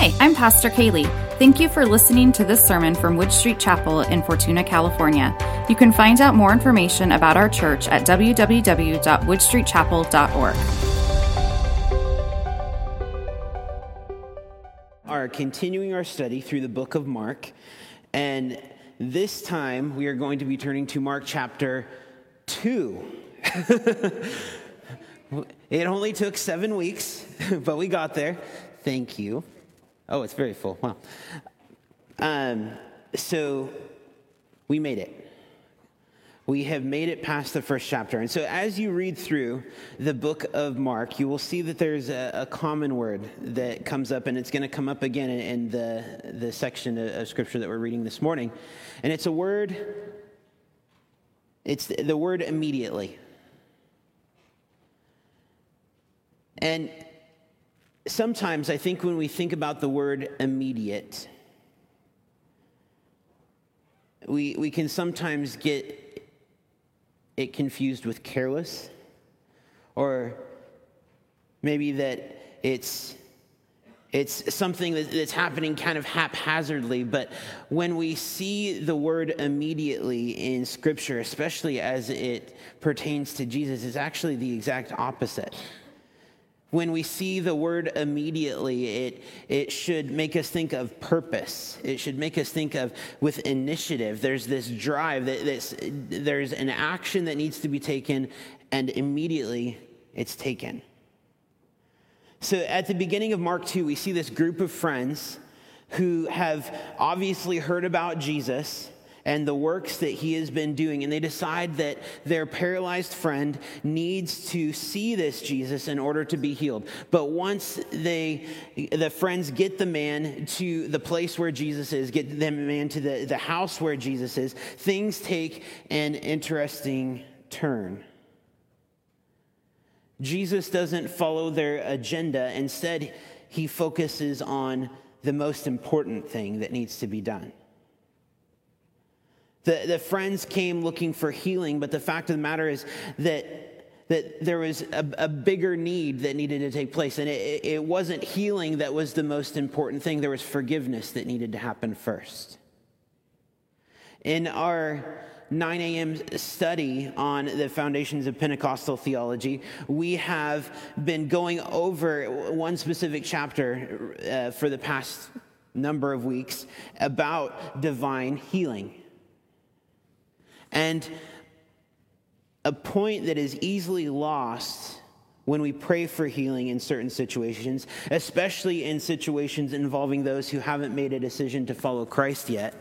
Hi, I'm Pastor Kaylee. Thank you for listening to this sermon from Wood Street Chapel in Fortuna, California. You can find out more information about our church at www.woodstreetchapel.org. Are continuing our study through the book of Mark, and this time we are going to be turning to Mark chapter 2. it only took seven weeks, but we got there. Thank you. Oh, it's very full. Wow. Um, so we made it. We have made it past the first chapter. And so, as you read through the book of Mark, you will see that there's a, a common word that comes up, and it's going to come up again in, in, the, the section of, of scripture that we're reading this morning. And it's a word, it's the, the word immediately. And sometimes I think when we think about the word immediate, we, we can sometimes get it confused with careless, or maybe that it's it's something that's happening kind of haphazardly, but when we see the word immediately in Scripture, especially as it pertains to Jesus, it's actually the exact opposite. When we see the word immediately, it, it should make us think of purpose. It should make us think of with initiative. There's this drive, that this, there's an action that needs to be taken, and immediately it's taken. So at the beginning of Mark 2, we see this group of friends who have obviously heard about Jesus and the works that he has been doing. And they decide that their paralyzed friend needs to see this Jesus in order to be healed. But once they, the friends get the man to the place where Jesus is, get the man to the, the house where Jesus is, things take an interesting turn. Jesus doesn't follow their agenda. Instead, he focuses on the most important thing that needs to be done. The, the friends came looking for healing, but the fact of the matter is that that there was a, a, bigger need that needed to take place. And it, it wasn't healing that was the most important thing, there was forgiveness that needed to happen first. In our 9 a.m. study on the foundations of Pentecostal theology, we have been going over one specific chapter uh, for the past number of weeks about divine healing. And a point that is easily lost when we pray for healing in certain situations, especially in situations involving those who haven't made a decision to follow Christ yet,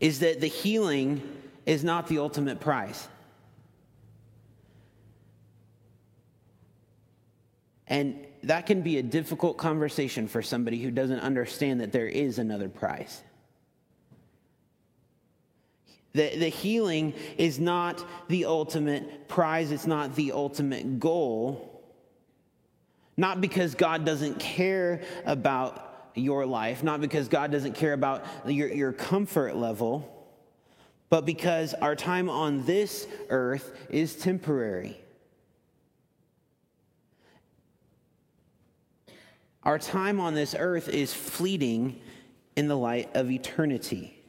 is that the healing is not the ultimate prize. And that can be a difficult conversation for somebody who doesn't understand that there is another prize. The, the healing is not the ultimate prize, it's not the ultimate goal. Not because God doesn't care about your life, not because God doesn't care about your, your comfort level, but because our time on this earth is temporary. Our time on this earth is fleeting in the light of eternity.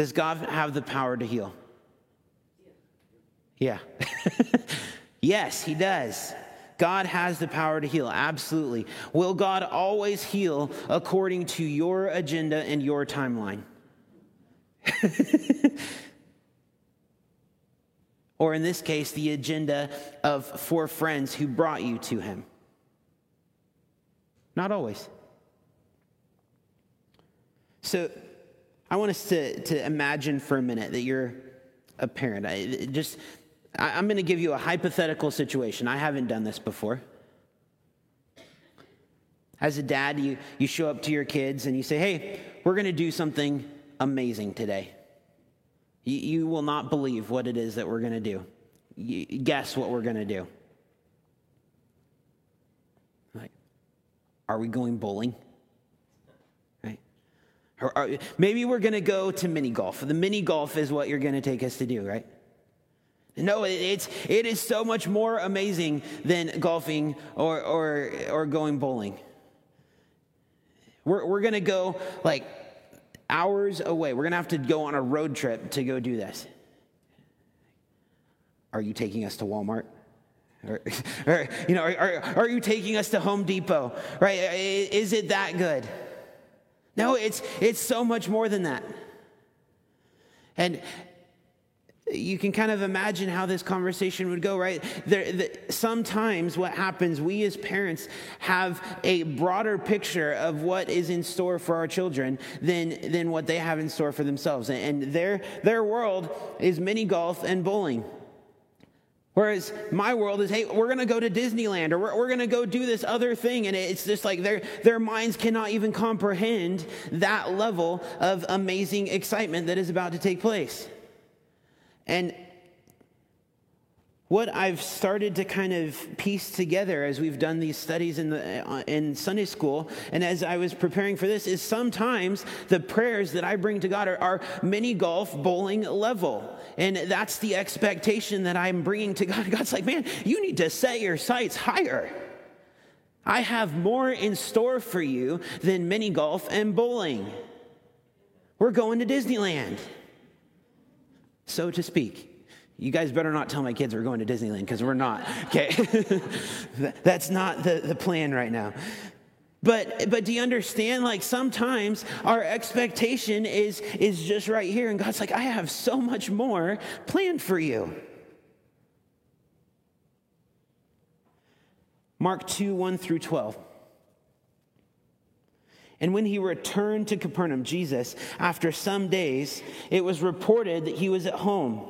Does God have the power to heal? Yeah. yes, He does. God has the power to heal, absolutely. Will God always heal according to your agenda and your timeline? or in this case, the agenda of four friends who brought you to Him? Not always. So, I want us to, to imagine for a minute that you're a parent. I, just, I, I'm going to give you a hypothetical situation. I haven't done this before. As a dad, you, you show up to your kids and you say, hey, we're going to do something amazing today. You, you will not believe what it is that we're going to do. You, guess what we're going to do. Like, are we going bowling? Or, or maybe we're going to go to mini golf. The mini golf is what you're going to take us to do, right? No, it's, it is so much more amazing than golfing or, or, or going bowling. We're, we're going to go like hours away. We're going to have to go on a road trip to go do this. Are you taking us to Walmart? Or, or you know, are, are you taking us to Home Depot? Right? Is it that good? No, it's, it's so much more than that. And you can kind of imagine how this conversation would go, right? There, the, sometimes what happens, we as parents have a broader picture of what is in store for our children than, than what they have in store for themselves. And their, their world is mini golf and bowling. Whereas my world is, hey, we're going to go to Disneyland or we're, we're going to go do this other thing. And it's just like their, their minds cannot even comprehend that level of amazing excitement that is about to take place. And what I've started to kind of piece together as we've done these studies in, the, uh, in Sunday school, and as I was preparing for this, is sometimes the prayers that I bring to God are, are mini golf bowling level. And that's the expectation that I'm bringing to God. God's like, man, you need to set your sights higher. I have more in store for you than mini golf and bowling. We're going to Disneyland so to speak. You guys better not tell my kids we're going to Disneyland because we're not. Okay. That's not the, the plan right now. But but do you understand? Like sometimes our expectation is is just right here, and God's like, I have so much more planned for you. Mark 2, 1 through 12. And when he returned to Capernaum, Jesus, after some days, it was reported that he was at home.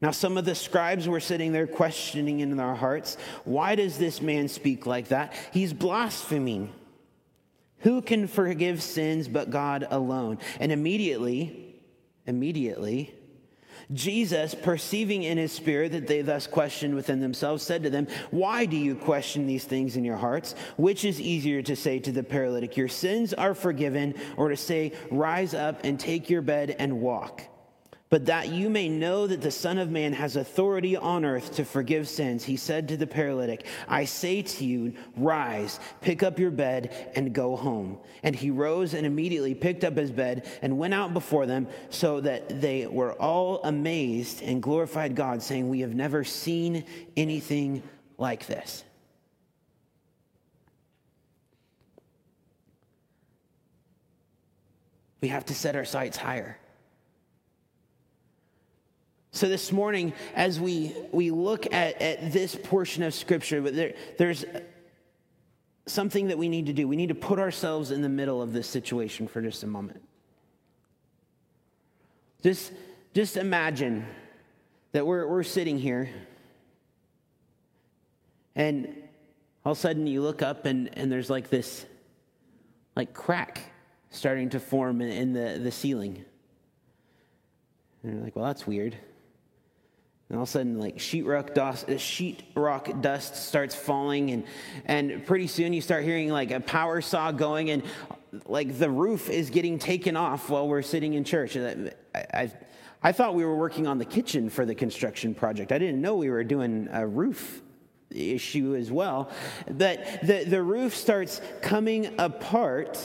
Now, some of the scribes were sitting there questioning in their hearts, Why does this man speak like that? He's blaspheming. Who can forgive sins but God alone? And immediately, immediately, Jesus, perceiving in his spirit that they thus questioned within themselves, said to them, Why do you question these things in your hearts? Which is easier to say to the paralytic, Your sins are forgiven, or to say, Rise up and take your bed and walk? But that you may know that the Son of Man has authority on earth to forgive sins, he said to the paralytic, I say to you, rise, pick up your bed, and go home. And he rose and immediately picked up his bed and went out before them, so that they were all amazed and glorified God, saying, We have never seen anything like this. We have to set our sights higher. So this morning, as we, we look at, at this portion of Scripture, there, there's something that we need to do. We need to put ourselves in the middle of this situation for just a moment. Just, just imagine that we're, we're sitting here, and all of a sudden you look up and, and there's like this like crack starting to form in, in the, the ceiling. And you're like, well, that's weird. And all of a sudden, like sheetrock dust, uh, sheetrock dust starts falling, and and pretty soon you start hearing like a power saw going, and like the roof is getting taken off while we're sitting in church. I, I, I thought we were working on the kitchen for the construction project. I didn't know we were doing a roof issue as well. But the, the roof starts coming apart,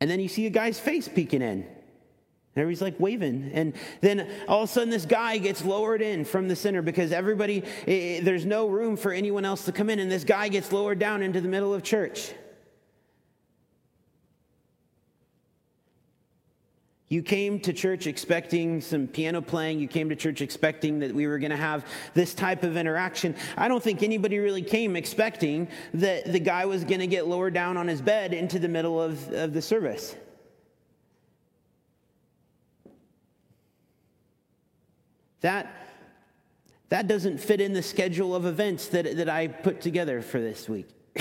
and then you see a guy's face peeking in. Everybody's like waving. And then all of a sudden, this guy gets lowered in from the center because everybody, it, there's no room for anyone else to come in. And this guy gets lowered down into the middle of church. You came to church expecting some piano playing. You came to church expecting that we were going to have this type of interaction. I don't think anybody really came expecting that the guy was going to get lowered down on his bed into the middle of, of the service. That, that doesn't fit in the schedule of events that, that I put together for this week.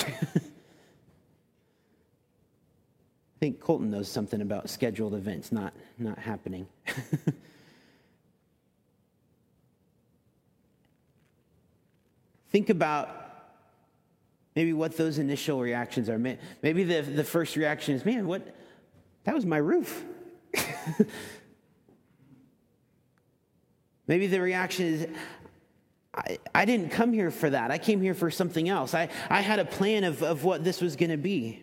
I think Colton knows something about scheduled events not, not happening. Think about maybe what those initial reactions are. Maybe the, the first reaction is, man, what? That was my roof. maybe the reaction is, I, I didn't come here for that. I came here for something else. I, I had a plan of, of what this was going to be.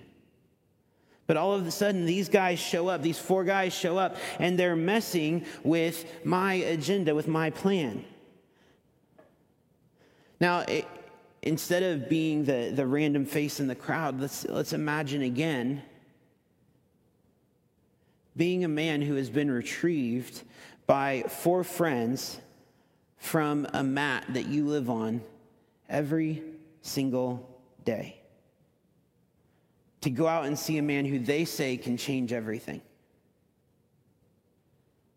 But all of a sudden, these guys show up, these four guys show up, and they're messing with my agenda, with my plan. Now, it, instead of being the, the random face in the crowd, let's, let's imagine again being a man who has been retrieved by four friends from a mat that you live on every single day. To go out and see a man who they say can change everything.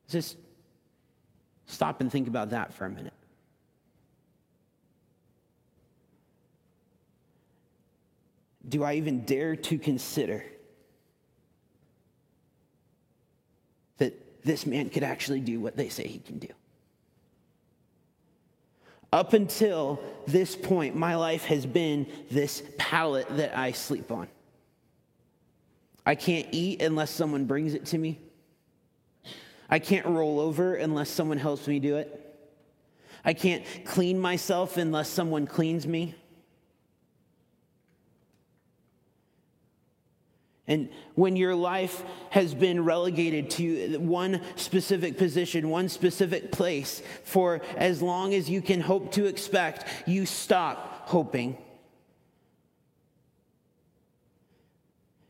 Just stop and think about that for a minute. do I even dare to consider that this man could actually do what they say he can do? Up until this point, my life has been this pallet that I sleep on. I can't eat unless someone brings it to me. I can't roll over unless someone helps me do it. I can't clean myself unless someone cleans me. And when your life has been relegated to one specific position, one specific place, for as long as you can hope to expect, you stop hoping.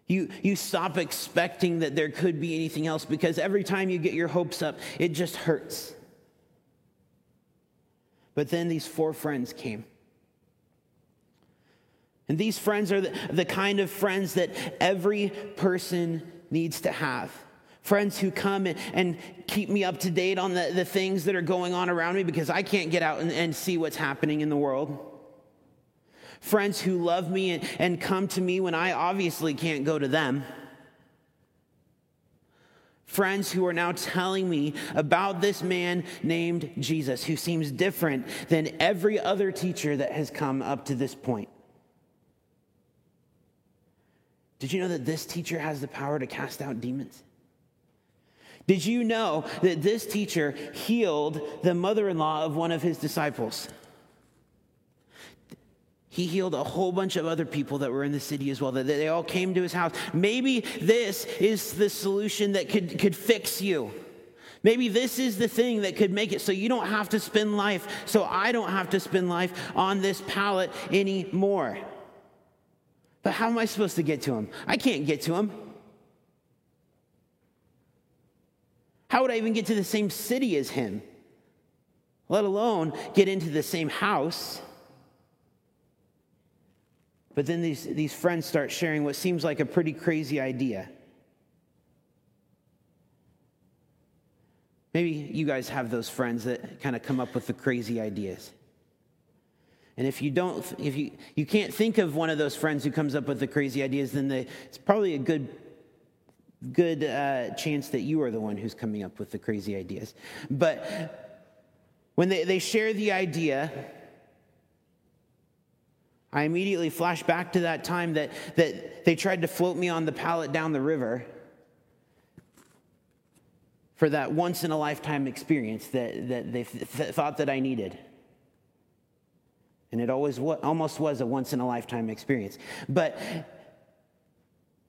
You, you stop expecting that there could be anything else because every time you get your hopes up, it just hurts. But then these four friends came. And these friends are the, the kind of friends that every person needs to have. Friends who come and, keep me up to date on the, the things that are going on around me because I can't get out and, and see what's happening in the world. Friends who love me and, and come to me when I obviously can't go to them. Friends who are now telling me about this man named Jesus, who seems different than every other teacher that has come up to this point. Did you know that this teacher has the power to cast out demons? Did you know that this teacher healed the mother in law of one of his disciples? He healed a whole bunch of other people that were in the city as well, that they all came to his house. Maybe this is the solution that could, could fix you. Maybe this is the thing that could make it so you don't have to spend life, so I don't have to spend life on this pallet anymore. But how am I supposed to get to him? I can't get to him. How would I even get to the same city as him? Let alone get into the same house. But then these, these friends start sharing what seems like a pretty crazy idea. Maybe you guys have those friends that kind of come up with the crazy ideas. And if you don't, if you, you can't think of one of those friends who comes up with the crazy ideas, then they, it's probably a good, good uh, chance that you are the one who's coming up with the crazy ideas. But when they, they share the idea, I immediately flash back to that time that, that they tried to float me on the pallet down the river for that once in a lifetime experience that, that they th- thought that I needed. And it always was, almost was a once in a lifetime experience. But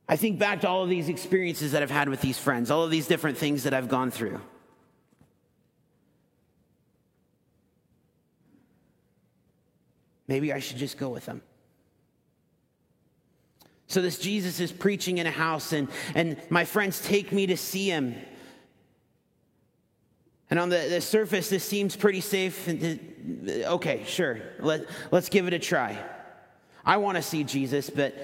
I think back to all of these experiences that I've had with these friends, all of these different things that I've gone through. Maybe I should just go with them. So this Jesus is preaching in a house, and, and my friends take me to see him. And on the, the surface, this seems pretty safe. Okay, sure, Let, let's give it a try. I want to see Jesus, but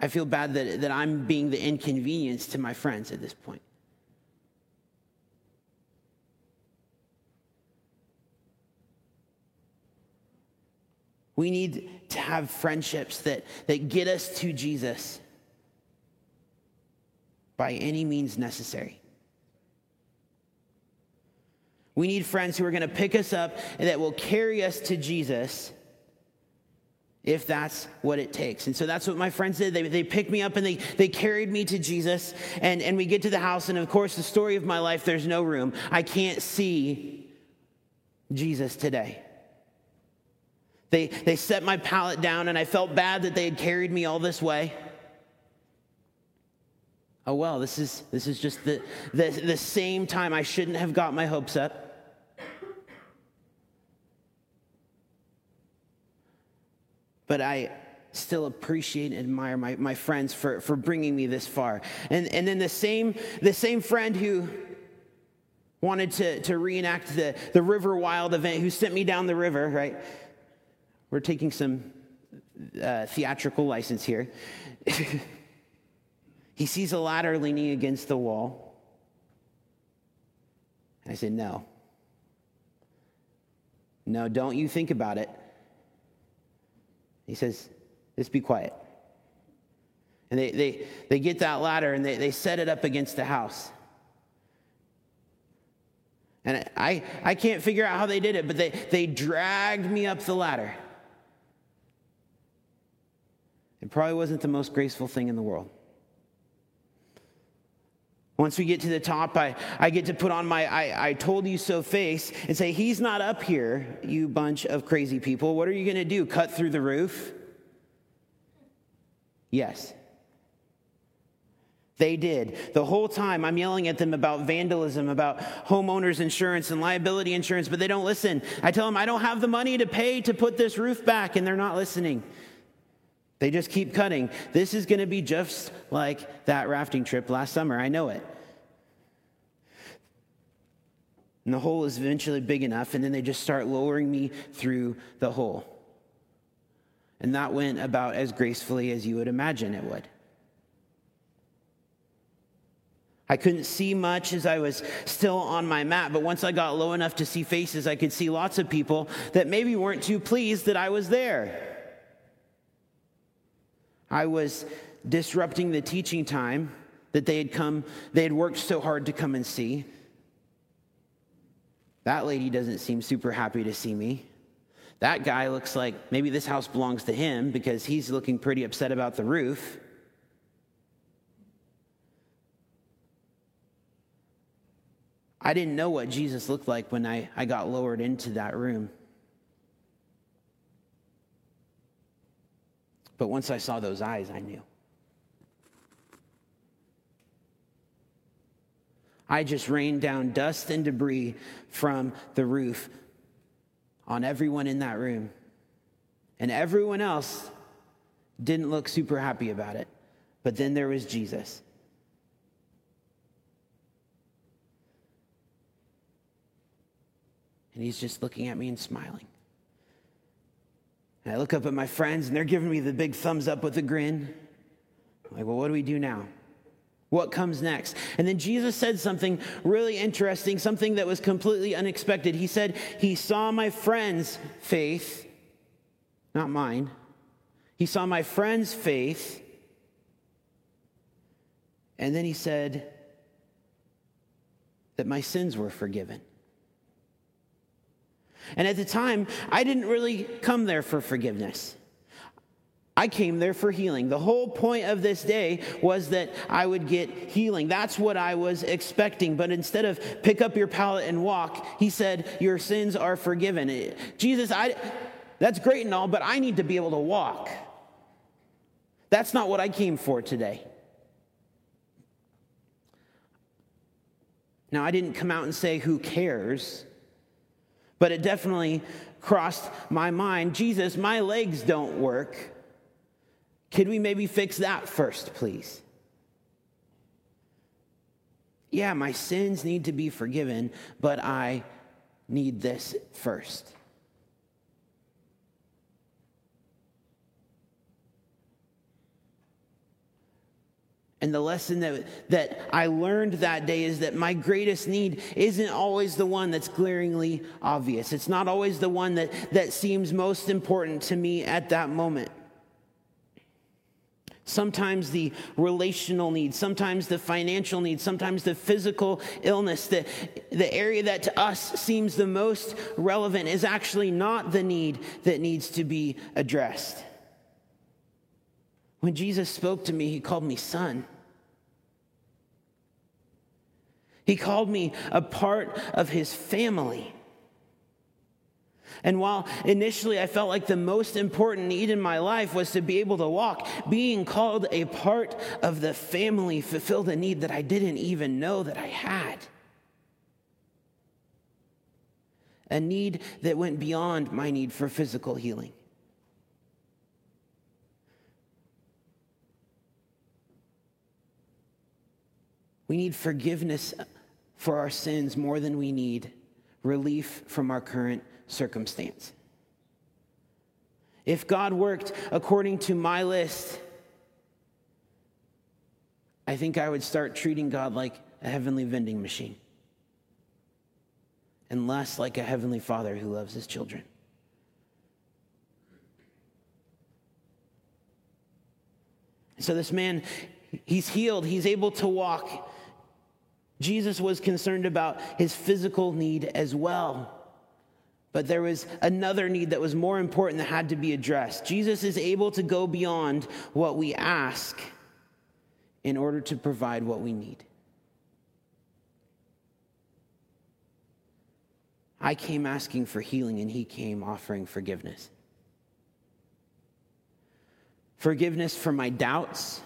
I feel bad that, that I'm being the inconvenience to my friends at this point. We need to have friendships that, that get us to Jesus by any means necessary. We need friends who are going to pick us up and that will carry us to Jesus if that's what it takes. And so that's what my friends did. They, they picked me up and they, they carried me to Jesus. And, and we get to the house. And of course, the story of my life, there's no room. I can't see Jesus today. They, they set my pallet down, and I felt bad that they had carried me all this way. Oh, well, this is, this is just the, the, the same time I shouldn't have got my hopes up. But I still appreciate and admire my, my friends for, for bringing me this far. And, and then the same, the same friend who wanted to, to reenact the, the River Wild event, who sent me down the river, right? We're taking some uh, theatrical license here. he sees a ladder leaning against the wall. I said, No. No, don't you think about it. He says, Just be quiet. And they, they, they get that ladder and they, they set it up against the house. And I, I can't figure out how they did it, but they, they dragged me up the ladder. It probably wasn't the most graceful thing in the world. Once we get to the top, I, I get to put on my I, I told you so face and say, He's not up here, you bunch of crazy people. What are you going to do? Cut through the roof? Yes. They did. The whole time I'm yelling at them about vandalism, about homeowners insurance and liability insurance, but they don't listen. I tell them I don't have the money to pay to put this roof back, and they're not listening. They just keep cutting. This is going to be just like that rafting trip last summer. I know it. And the hole is eventually big enough, and then they just start lowering me through the hole. And that went about as gracefully as you would imagine it would. I couldn't see much as I was still on my mat, but once I got low enough to see faces, I could see lots of people that maybe weren't too pleased that I was there. I was disrupting the teaching time that they had come, they had worked so hard to come and see. That lady doesn't seem super happy to see me. That guy looks like maybe this house belongs to him because he's looking pretty upset about the roof. I didn't know what Jesus looked like when I, I got lowered into that room. But once I saw those eyes, I knew. I just rained down dust and debris from the roof on everyone in that room. And everyone else didn't look super happy about it. But then there was Jesus. And he's just looking at me and smiling. And I look up at my friends and they're giving me the big thumbs up with a grin. I'm like, well, what do we do now? What comes next? And then Jesus said something really interesting, something that was completely unexpected. He said, He saw my friend's faith, not mine. He saw my friend's faith. And then he said that my sins were forgiven. And at the time, I didn't really come there for forgiveness. I came there for healing. The whole point of this day was that I would get healing. That's what I was expecting. But instead of pick up your pallet and walk, he said, Your sins are forgiven. Jesus, I, that's great and all, but I need to be able to walk. That's not what I came for today. Now, I didn't come out and say, Who cares? But it definitely crossed my mind Jesus, my legs don't work. Could we maybe fix that first, please? Yeah, my sins need to be forgiven, but I need this first. And the lesson that, that I learned that day is that my greatest need isn't always the one that's glaringly obvious. It's not always the one that, that seems most important to me at that moment. Sometimes the relational need, sometimes the financial need, sometimes the physical illness, the, the area that to us seems the most relevant is actually not the need that needs to be addressed. When Jesus spoke to me, he called me son. He called me a part of his family. And while initially I felt like the most important need in my life was to be able to walk, being called a part of the family fulfilled a need that I didn't even know that I had. A need that went beyond my need for physical healing. We need forgiveness for our sins more than we need relief from our current circumstance. If God worked according to my list, I think I would start treating God like a heavenly vending machine and less like a heavenly father who loves his children. So this man, he's healed, he's able to walk. Jesus was concerned about his physical need as well. But there was another need that was more important that had to be addressed. Jesus is able to go beyond what we ask in order to provide what we need. I came asking for healing, and he came offering forgiveness. Forgiveness for my doubts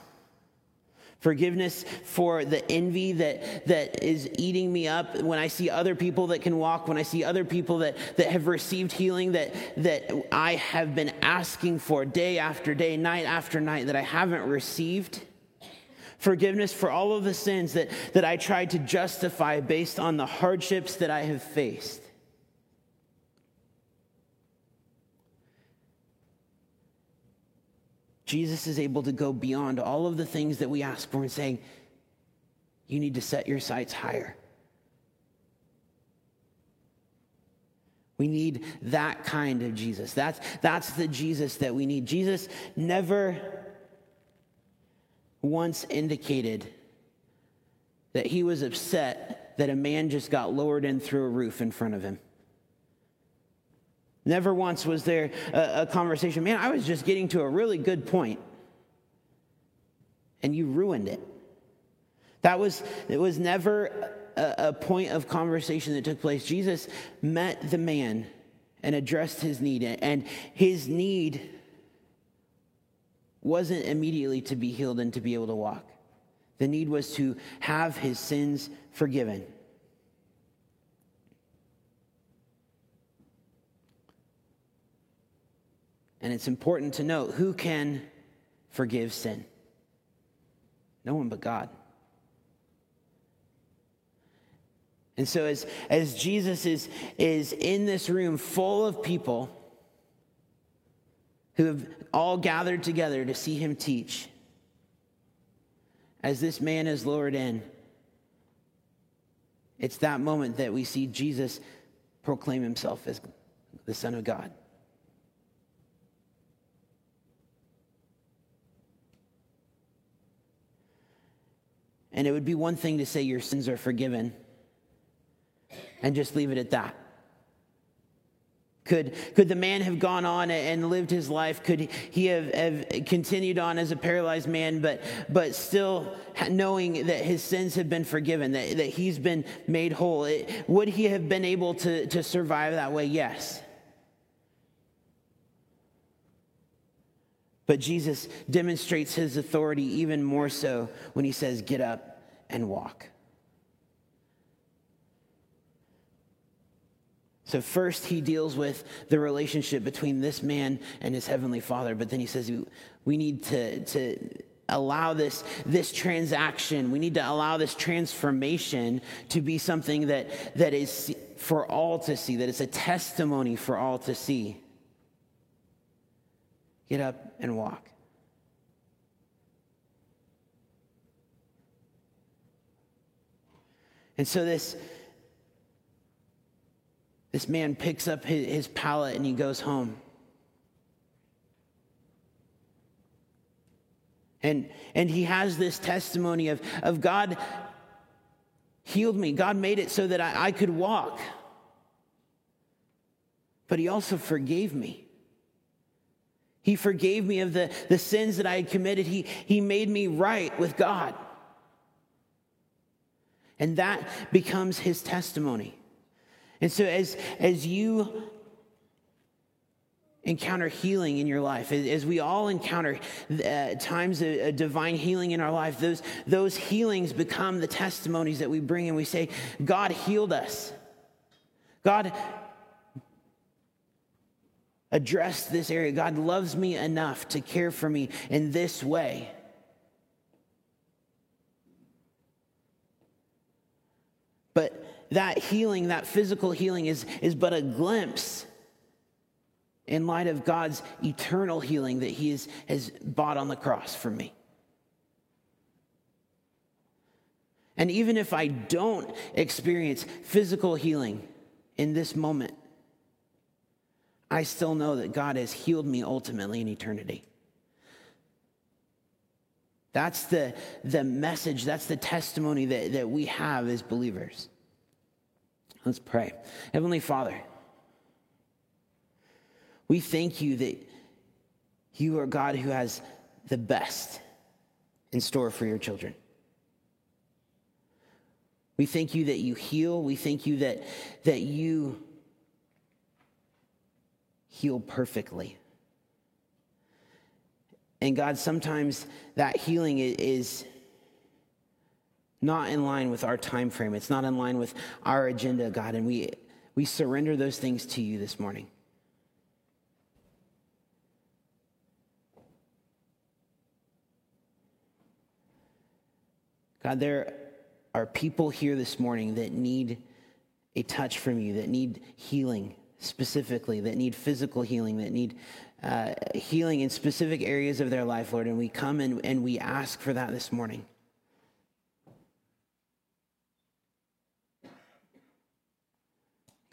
Forgiveness for the envy that, that is eating me up when I see other people that can walk, when I see other people that, that have received healing that, that I have been asking for day after day, night after night, that I haven't received. Forgiveness for all of the sins that, that I tried to justify based on the hardships that I have faced. Jesus is able to go beyond all of the things that we ask for and saying, you need to set your sights higher. We need that kind of Jesus. That's, that's the Jesus that we need. Jesus never once indicated that he was upset that a man just got lowered in through a roof in front of him. Never once was there a, a, conversation, man, I was just getting to a really good point, and you ruined it. That was, it was never a, a point of conversation that took place. Jesus met the man and addressed his need, and his need wasn't immediately to be healed and to be able to walk. The need was to have his sins forgiven. And it's important to note who can forgive sin? No one but God. And so, as, as Jesus is, is in this room full of people who have all gathered together to see him teach, as this man is lowered in, it's that moment that we see Jesus proclaim himself as the Son of God. And it would be one thing to say your sins are forgiven and just leave it at that. Could, could the man have gone on and lived his life? Could he have, have continued on as a paralyzed man, but, but still knowing that his sins have been forgiven, that, that he's been made whole? It, would he have been able to, to survive that way? Yes. But Jesus demonstrates his authority even more so when he says, Get up and walk. So, first, he deals with the relationship between this man and his heavenly father, but then he says we need to, to allow this, this transaction, we need to allow this transformation to be something that, that is for all to see, that it's a testimony for all to see. Get up and walk. And so this, this man picks up his, his pallet and he goes home. And, and he has this testimony of, of God healed me. God made it so that I, I could walk. But he also forgave me. He forgave me of the, the sins that I had committed. He, he made me right with God. And that becomes his testimony. And so as, as you encounter healing in your life, as we all encounter uh, times of, of divine healing in our life, those, those healings become the testimonies that we bring and we say, God healed us. God addressed this area. God loves me enough to care for me in this way. But that healing, that physical healing, is, is but a glimpse in light of God's eternal healing that He has, has bought on the cross for me. And even if I don't experience physical healing in this moment, I still know that God has healed me ultimately in eternity. That's the, the message, that's the testimony that, that we have as believers. Let's pray. Heavenly Father, we thank you that you are God who has the best in store for your children. We thank you that you heal. We thank you that, that you heal perfectly. And God, sometimes that healing is not in line with our time frame. It's not in line with our agenda, God, and we we surrender those things to you this morning. God, there are people here this morning that need a touch from you, that need healing specifically, that need physical healing, that need uh, healing in specific areas of their life, Lord. And we come and, and we ask for that this morning.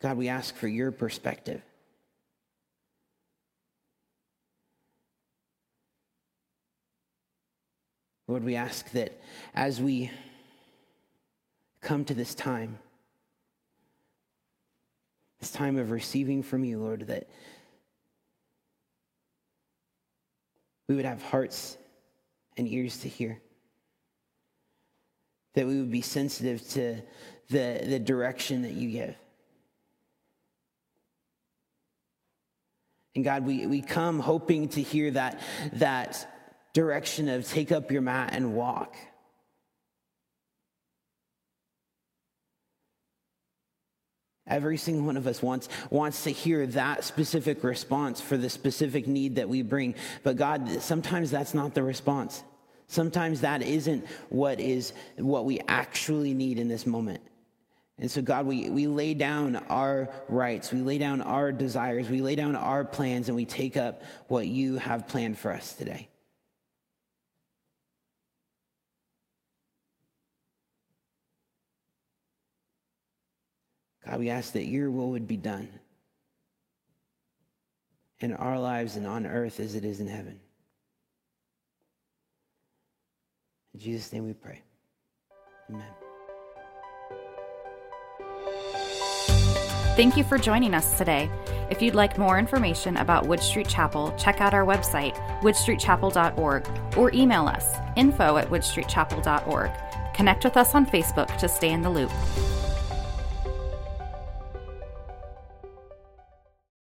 God, we ask for your perspective. Lord, we ask that as we come to this time, this time of receiving from you, Lord, that we would have hearts and ears to hear. That we would be sensitive to the, the direction that you give. And God, we, we come hoping to hear that, that direction of take up your mat and walk. Every single one of us wants, wants to hear that specific response for the specific need that we bring. But God, sometimes that's not the response. Sometimes that isn't what is what we actually need in this moment. And so, God, we, we lay down our rights, we lay down our desires, we lay down our plans, and we take up what you have planned for us today. God, we ask that your will would be done in our lives and on earth as it is in heaven. In Jesus' name we pray. Amen. Thank you for joining us today. If you'd like more information about Wood Street Chapel, check out our website, woodstreetchapel.org, or email us, info at woodstreetchapel.org. Connect with us on Facebook to stay in the loop.